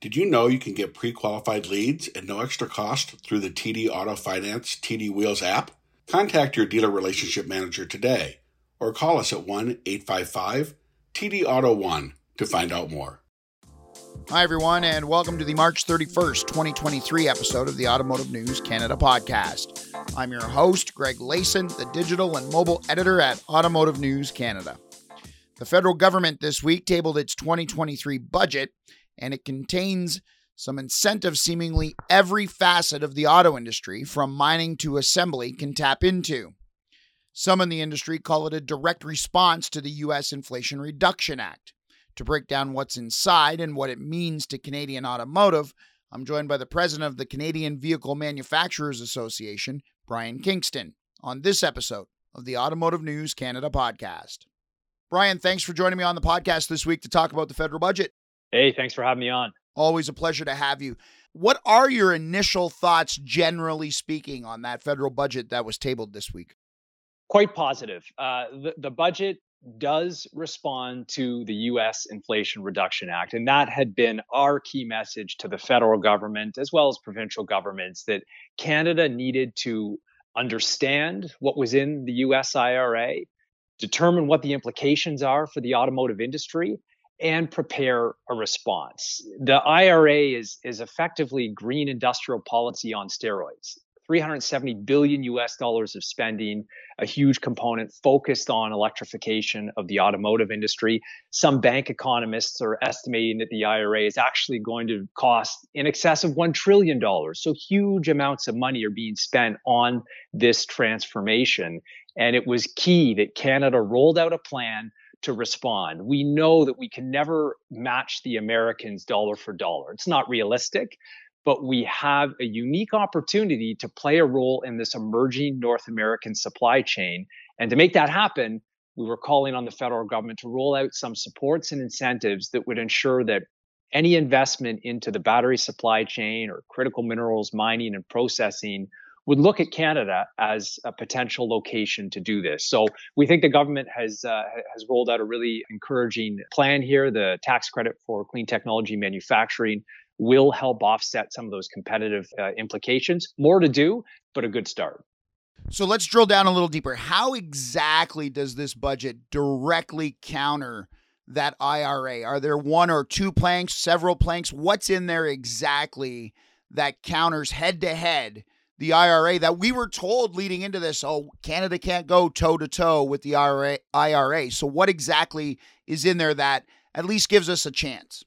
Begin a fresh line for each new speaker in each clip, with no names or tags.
Did you know you can get pre qualified leads at no extra cost through the TD Auto Finance TD Wheels app? Contact your dealer relationship manager today or call us at 1 855 TD Auto 1 to find out more.
Hi, everyone, and welcome to the March 31st, 2023 episode of the Automotive News Canada podcast. I'm your host, Greg Layson, the digital and mobile editor at Automotive News Canada. The federal government this week tabled its 2023 budget, and it contains some incentive seemingly every facet of the auto industry, from mining to assembly, can tap into. Some in the industry call it a direct response to the U.S. Inflation Reduction Act. To break down what's inside and what it means to Canadian automotive, I'm joined by the president of the Canadian Vehicle Manufacturers Association, Brian Kingston, on this episode of the Automotive News Canada podcast. Brian, thanks for joining me on the podcast this week to talk about the federal budget.
Hey, thanks for having me on.
Always a pleasure to have you. What are your initial thoughts, generally speaking, on that federal budget that was tabled this week?
Quite positive. Uh, the, the budget does respond to the US Inflation Reduction Act. And that had been our key message to the federal government as well as provincial governments that Canada needed to understand what was in the US IRA, determine what the implications are for the automotive industry, and prepare a response. The IRA is, is effectively green industrial policy on steroids. 370 billion US dollars of spending, a huge component focused on electrification of the automotive industry. Some bank economists are estimating that the IRA is actually going to cost in excess of $1 trillion. So huge amounts of money are being spent on this transformation. And it was key that Canada rolled out a plan to respond. We know that we can never match the Americans dollar for dollar. It's not realistic, but we have a unique opportunity to play a role in this emerging North American supply chain. And to make that happen, we were calling on the federal government to roll out some supports and incentives that would ensure that any investment into the battery supply chain or critical minerals mining and processing would look at Canada as a potential location to do this. So we think the government has uh, has rolled out a really encouraging plan here. The tax credit for clean technology manufacturing will help offset some of those competitive uh, implications. More to do, but a good start.
So let's drill down a little deeper. How exactly does this budget directly counter that IRA? Are there one or two planks, several planks? What's in there exactly that counters head to head the IRA that we were told leading into this, oh, Canada can't go toe to toe with the IRA, IRA. So what exactly is in there that at least gives us a chance?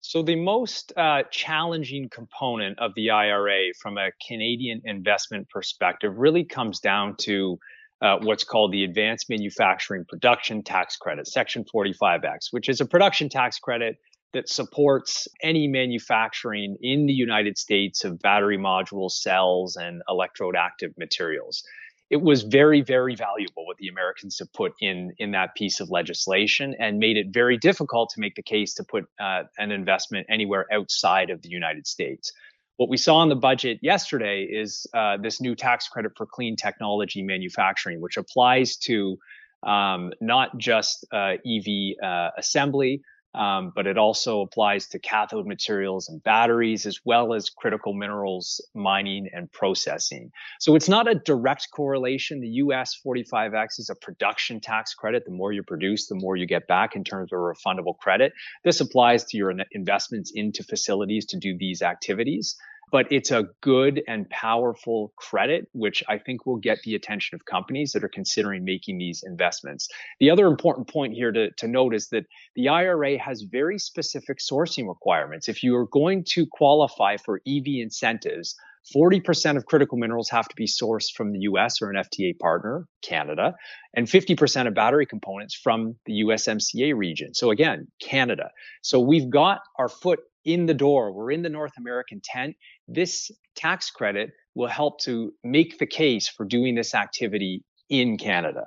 So the most uh, challenging component of the IRA from a Canadian investment perspective really comes down to uh, what's called the Advanced Manufacturing Production Tax Credit, Section 45X, which is a production tax credit that supports any manufacturing in the United States of battery modules, cells, and electrode active materials. It was very, very valuable what the Americans have put in in that piece of legislation, and made it very difficult to make the case to put uh, an investment anywhere outside of the United States. What we saw in the budget yesterday is uh, this new tax credit for clean technology manufacturing, which applies to um, not just uh, EV uh, assembly, um, but it also applies to cathode materials and batteries, as well as critical minerals mining and processing. So it's not a direct correlation. The US 45X is a production tax credit. The more you produce, the more you get back in terms of a refundable credit. This applies to your investments into facilities to do these activities but it's a good and powerful credit, which I think will get the attention of companies that are considering making these investments. The other important point here to, to note is that the IRA has very specific sourcing requirements. If you are going to qualify for EV incentives, 40% of critical minerals have to be sourced from the US or an FTA partner, Canada, and 50% of battery components from the USMCA region. So, again, Canada. So, we've got our foot in the door. We're in the North American tent. This tax credit will help to make the case for doing this activity in Canada.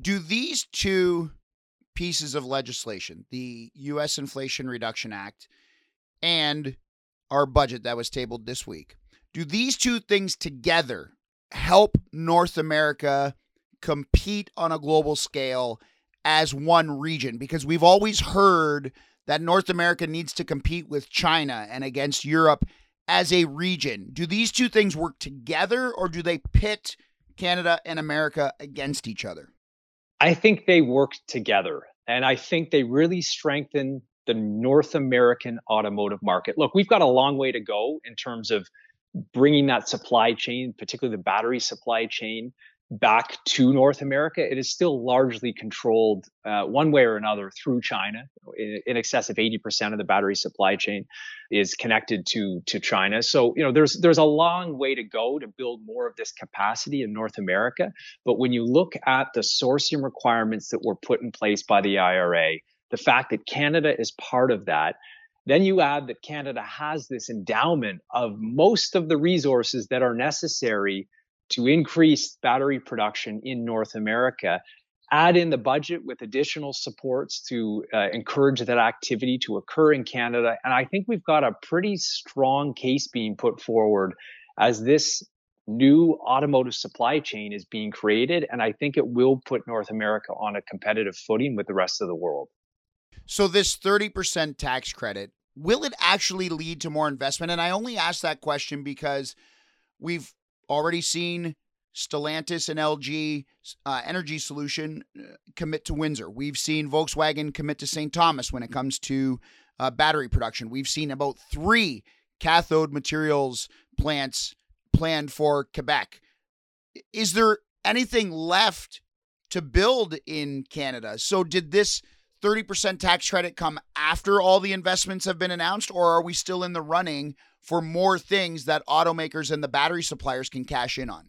Do these two pieces of legislation, the U.S. Inflation Reduction Act and our budget that was tabled this week, do these two things together help North America compete on a global scale as one region? Because we've always heard that North America needs to compete with China and against Europe as a region. Do these two things work together or do they pit Canada and America against each other?
I think they work together. And I think they really strengthen the North American automotive market. Look, we've got a long way to go in terms of bringing that supply chain, particularly the battery supply chain, back to North America, it is still largely controlled uh, one way or another through China. In, in, excess of 80% of the battery supply chain is connected to to China. So you know there's there's a long way to go to build more of this capacity in North America. But when you look at the sourcing requirements that were put in place by the IRA, the fact that Canada is part of that. Then you add that Canada has this endowment of most of the resources that are necessary to increase battery production in North America, add in the budget with additional supports to uh, encourage that activity to occur in Canada. And I think we've got a pretty strong case being put forward as this new automotive supply chain is being created. And I think it will put North America on a competitive footing with the rest of the world.
So, this 30% tax credit, will it actually lead to more investment? And I only ask that question because we've already seen Stellantis and LG uh, Energy Solution uh, commit to Windsor. We've seen Volkswagen commit to St. Thomas when it comes to uh, battery production. We've seen about three cathode materials plants planned for Quebec. Is there anything left to build in Canada? So, did this 30% tax credit come after all the investments have been announced, or are we still in the running for more things that automakers and the battery suppliers can cash in on?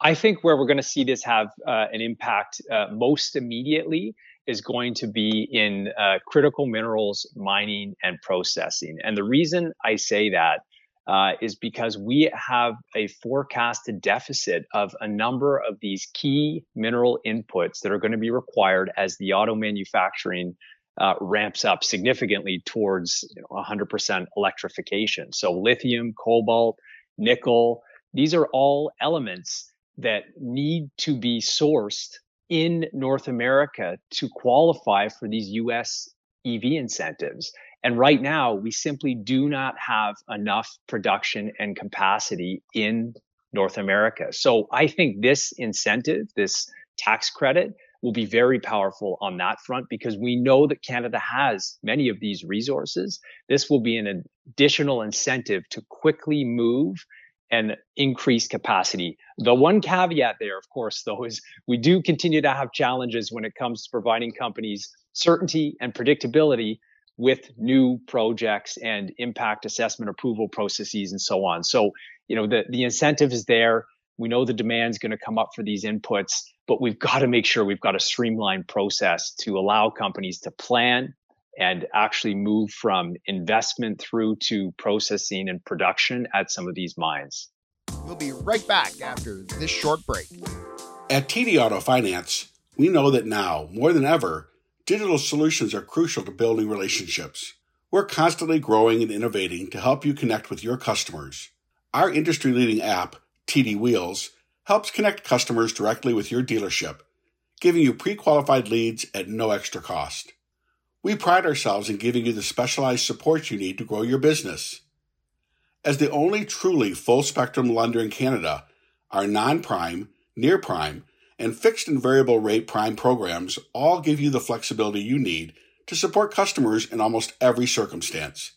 I think where we're going to see this have uh, an impact uh, most immediately is going to be in uh, critical minerals mining and processing. And the reason I say that uh, is because we have a forecasted deficit of a number of these key mineral inputs that are going to be required as the auto manufacturing uh, ramps up significantly towards you know, 100% electrification. So, lithium, cobalt, nickel, these are all elements that need to be sourced in North America to qualify for these US EV incentives. And right now, we simply do not have enough production and capacity in North America. So I think this incentive, this tax credit, will be very powerful on that front because we know that Canada has many of these resources. This will be an additional incentive to quickly move and increase capacity. The one caveat there, of course, though, is we do continue to have challenges when it comes to providing companies certainty and predictability with new projects and impact assessment approval processes and so on. So, you know, the, the incentive is there. We know the demand is going to come up for these inputs, but we've got to make sure we've got a streamlined process to allow companies to plan and actually move from investment through to processing and production at some of these mines.
We'll be right back after this short break.
At TD Auto Finance, we know that now, more than ever, Digital solutions are crucial to building relationships. We're constantly growing and innovating to help you connect with your customers. Our industry leading app, TD Wheels, helps connect customers directly with your dealership, giving you pre qualified leads at no extra cost. We pride ourselves in giving you the specialized support you need to grow your business. As the only truly full spectrum lender in Canada, our non prime, near prime, and fixed and variable rate prime programs all give you the flexibility you need to support customers in almost every circumstance.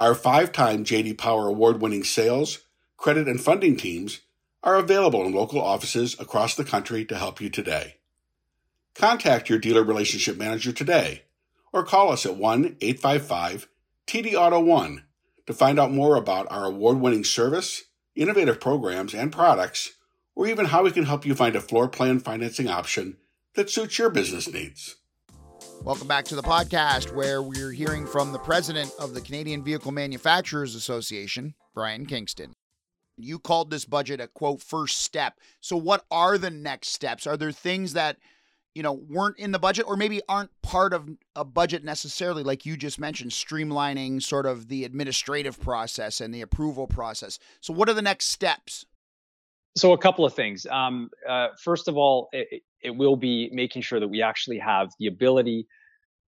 Our five time JD Power award winning sales, credit, and funding teams are available in local offices across the country to help you today. Contact your dealer relationship manager today or call us at 1 855 TD Auto 1 to find out more about our award winning service, innovative programs, and products or even how we can help you find a floor plan financing option that suits your business needs.
Welcome back to the podcast where we're hearing from the president of the Canadian Vehicle Manufacturers Association, Brian Kingston. You called this budget a quote first step. So what are the next steps? Are there things that you know weren't in the budget or maybe aren't part of a budget necessarily like you just mentioned streamlining sort of the administrative process and the approval process. So what are the next steps?
So a couple of things. Um, uh, first of all, it, it, will be making sure that we actually have the ability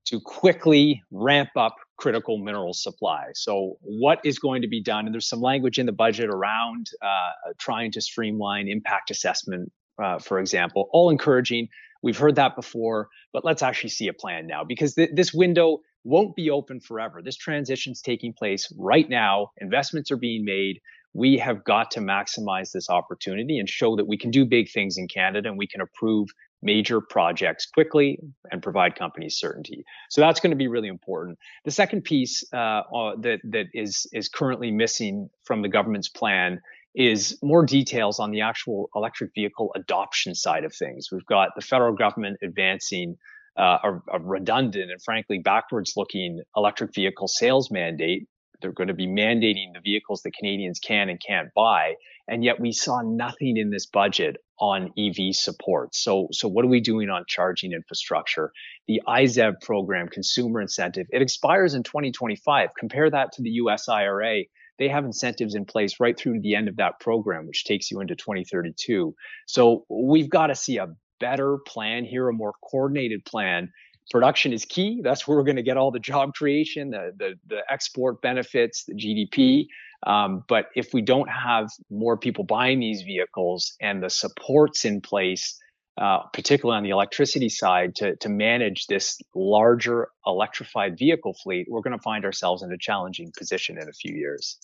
to quickly ramp up critical mineral supply. So, what is going to be done? And there's some language in the budget around uh, trying to streamline impact assessment, uh, for example, all encouraging. We've heard that before, but let's actually see a plan now because th- this window won't be open forever. This transition is taking place right now. Investments are being made. We have got to maximize this opportunity and show that we can do big things in Canada and we can approve major projects quickly and provide companies certainty. So that's going to be really important. The second piece uh, uh, that that is is currently missing from the government's plan is more details on the actual electric vehicle adoption side of things. We've got the federal government advancing uh, a, a redundant and frankly backwards looking electric vehicle sales mandate they're going to be mandating the vehicles that Canadians can and can't buy. And yet we saw nothing in this budget on EV support. So, so what are we doing on charging infrastructure? The IZEV program, consumer incentive, it expires in 2025. Compare that to the US IRA. They have incentives in place right through to the end of that program, which takes you into 2032. So we've got to see a better plan here, a more coordinated plan production is key. That's where we're going to get all the job creation, the the, the export benefits, the GDP. Um, but if we don't have more people buying these vehicles and the supports in place, uh, particularly on the electricity side, to to manage this larger electrified vehicle fleet, we're going to find ourselves in a challenging position in a few years.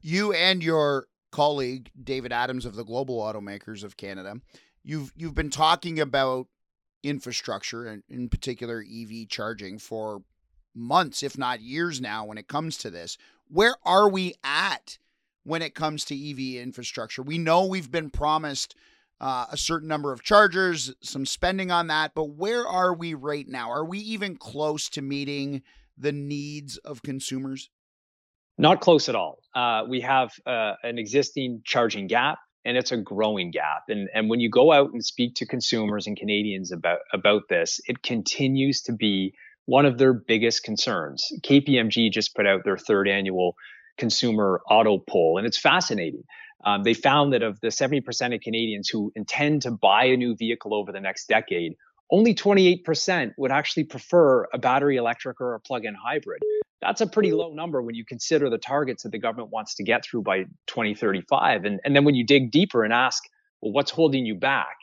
You and your colleague David Adams of the Global Automakers of Canada, you've you've been talking about infrastructure and in particular EV charging for months, if not years now, when it comes to this. Where are we at when it comes to EV infrastructure? We know we've been promised uh, a certain number of chargers, some spending on that, but where are we right now? Are we even close to meeting the needs of consumers?
Not close at all. Uh, we have uh, an existing charging gap and it's a growing gap. And and when you go out and speak to consumers and Canadians about about this, it continues to be one of their biggest concerns. KPMG just put out their third annual consumer auto poll, and it's fascinating. Um, they found that of the 70% of Canadians who intend to buy a new vehicle over the next decade, only 28% would actually prefer a battery electric or a plug in hybrid that's a pretty low number when you consider the targets that the government wants to get through by 2035. And, and then when you dig deeper and ask, well, what's holding you back?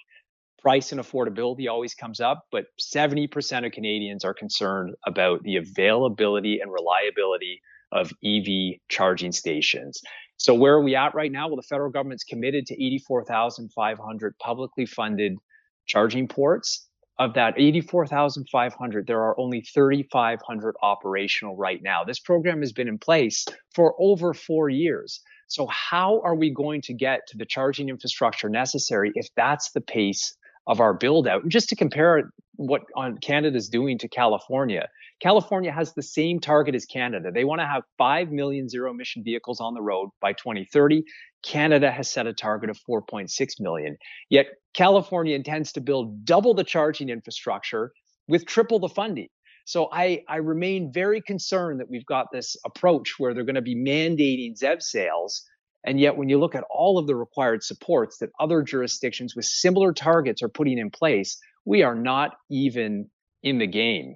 Price and affordability always comes up, but 70% of Canadians are concerned about the availability and reliability of EV charging stations. So where are we at right now? Well, the federal government's committed to 84,500 publicly funded charging ports of that 84,500, there are only 3,500 operational right now. This program has been in place for over four years. So, how are we going to get to the charging infrastructure necessary if that's the pace of our build out? And just to compare what on Canada's doing to California, California has the same target as Canada. They want to have 5 million zero emission vehicles on the road by 2030. Canada has set a target of 4.6 million. Yet California intends to build double the charging infrastructure with triple the funding. So I, I remain very concerned that we've got this approach where they're going to be mandating ZEV sales. And yet, when you look at all of the required supports that other jurisdictions with similar targets are putting in place, we are not even in the game.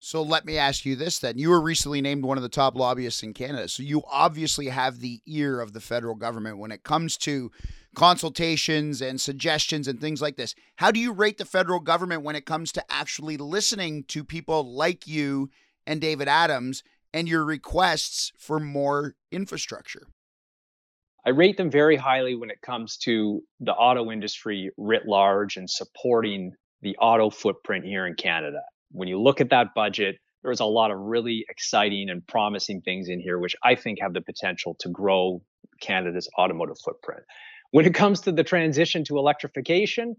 So let me ask you this then. You were recently named one of the top lobbyists in Canada. So you obviously have the ear of the federal government when it comes to consultations and suggestions and things like this. How do you rate the federal government when it comes to actually listening to people like you and David Adams and your requests for more infrastructure?
I rate them very highly when it comes to the auto industry writ large and supporting the auto footprint here in Canada when you look at that budget, there's a lot of really exciting and promising things in here, which I think have the potential to grow Canada's automotive footprint. When it comes to the transition to electrification,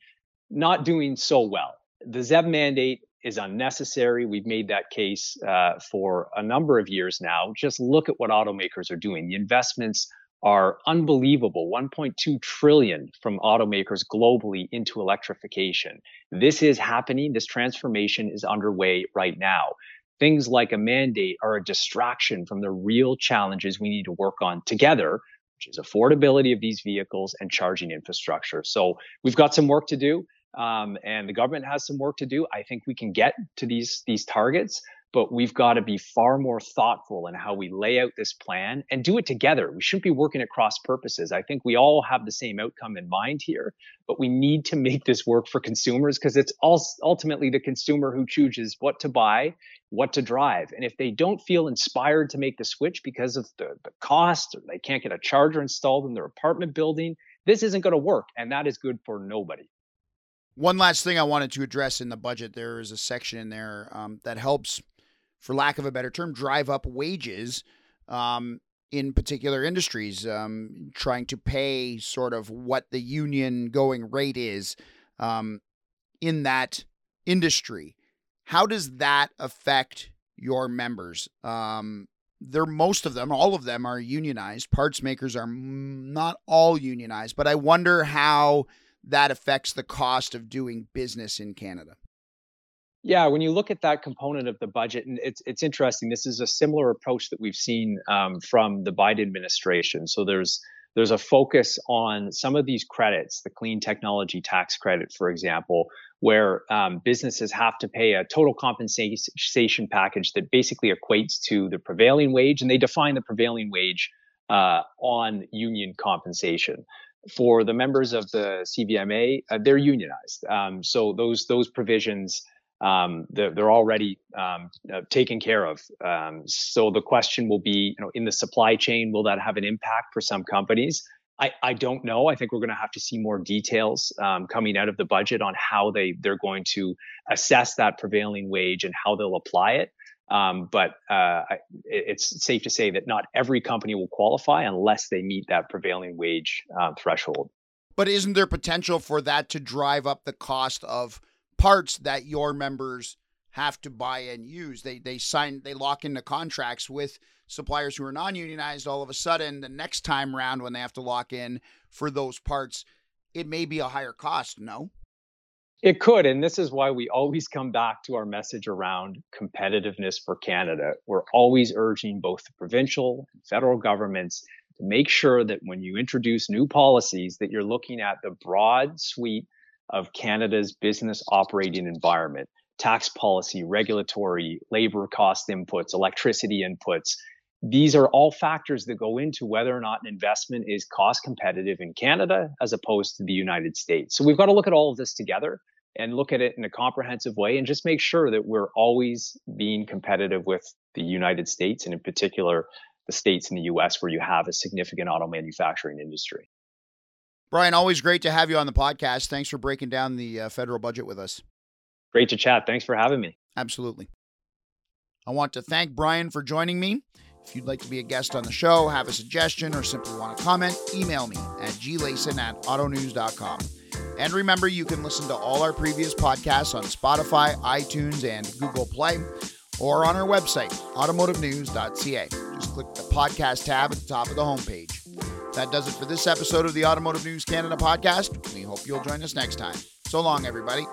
not doing so well. The ZEV mandate is unnecessary. We've made that case uh, for a number of years now. Just look at what automakers are doing. The investments are unbelievable. 1.2 trillion from automakers globally into electrification. This is happening. This transformation is underway right now. Things like a mandate are a distraction from the real challenges we need to work on together which is affordability of these vehicles and charging infrastructure. So we've got some work to do um, and the government has some work to do. I think we can get to these these targets, but we've got to be far more thoughtful in how we lay out this plan and do it together. We shouldn't be working at cross purposes. I think we all have the same outcome in mind here, but we need to make this work for consumers because it's ultimately the consumer who chooses what to buy, what to drive. And if they don't feel inspired to make the switch because of the, the cost or they can't get a charger installed in their apartment building, this isn't going to work. And that is good for nobody.
One last thing I wanted to address in the budget there is a section in there um, that helps, for lack of a better term, drive up wages um, in particular industries, um, trying to pay sort of what the union going rate is um, in that industry. How does that affect your members? Um, they're most of them, all of them are unionized. Parts makers are not all unionized, but I wonder how that affects the cost of doing business in Canada.
Yeah, when you look at that component of the budget, and it's it's interesting. This is a similar approach that we've seen um, from the Biden administration. So there's there's a focus on some of these credits, the clean technology tax credit, for example, where um, businesses have to pay a total compensation package that basically equates to the prevailing wage, and they define the prevailing wage uh, on union compensation for the members of the CVMA, uh, they're unionized. Um, so those those provisions um, they're, they're, already um, uh, taken care of. Um, so the question will be, you know, in the supply chain, will that have an impact for some companies? I, I don't know. I think we're going to have to see more details um, coming out of the budget on how they they're going to assess that prevailing wage and how they'll apply it. Um, but uh, it's safe to say that not every company will qualify unless they meet that prevailing wage uh, threshold.
But isn't there potential for that to drive up the cost of parts that your members have to buy and use? They they sign they lock into contracts with suppliers who are non-unionized. All of a sudden, the next time round when they have to lock in for those parts, it may be a higher cost. No.
It could. And this is why we always come back to our message around competitiveness for Canada. We're always urging both the provincial and federal governments to make sure that when you introduce new policies that you're looking at the broad suite of Canada's business operating environment, tax policy, regulatory, labor cost inputs, electricity inputs. These are all factors that go into whether or not an investment is cost competitive in Canada as opposed to the United States. So we've got to look at all of this together and look at it in a comprehensive way and just make sure that we're always being competitive with the United States and in particular the states in the US where you have a significant auto manufacturing industry.
Brian, always great to have you on the podcast. Thanks for breaking down the uh, federal budget with us.
Great to chat. Thanks for having me.
Absolutely. I want to thank Brian for joining me. If you'd like to be a guest on the show, have a suggestion, or simply want to comment, email me at glayson at autonews.com. And remember, you can listen to all our previous podcasts on Spotify, iTunes, and Google Play, or on our website, automotivenews.ca. Just click the podcast tab at the top of the homepage. That does it for this episode of the Automotive News Canada podcast. We hope you'll join us next time. So long, everybody.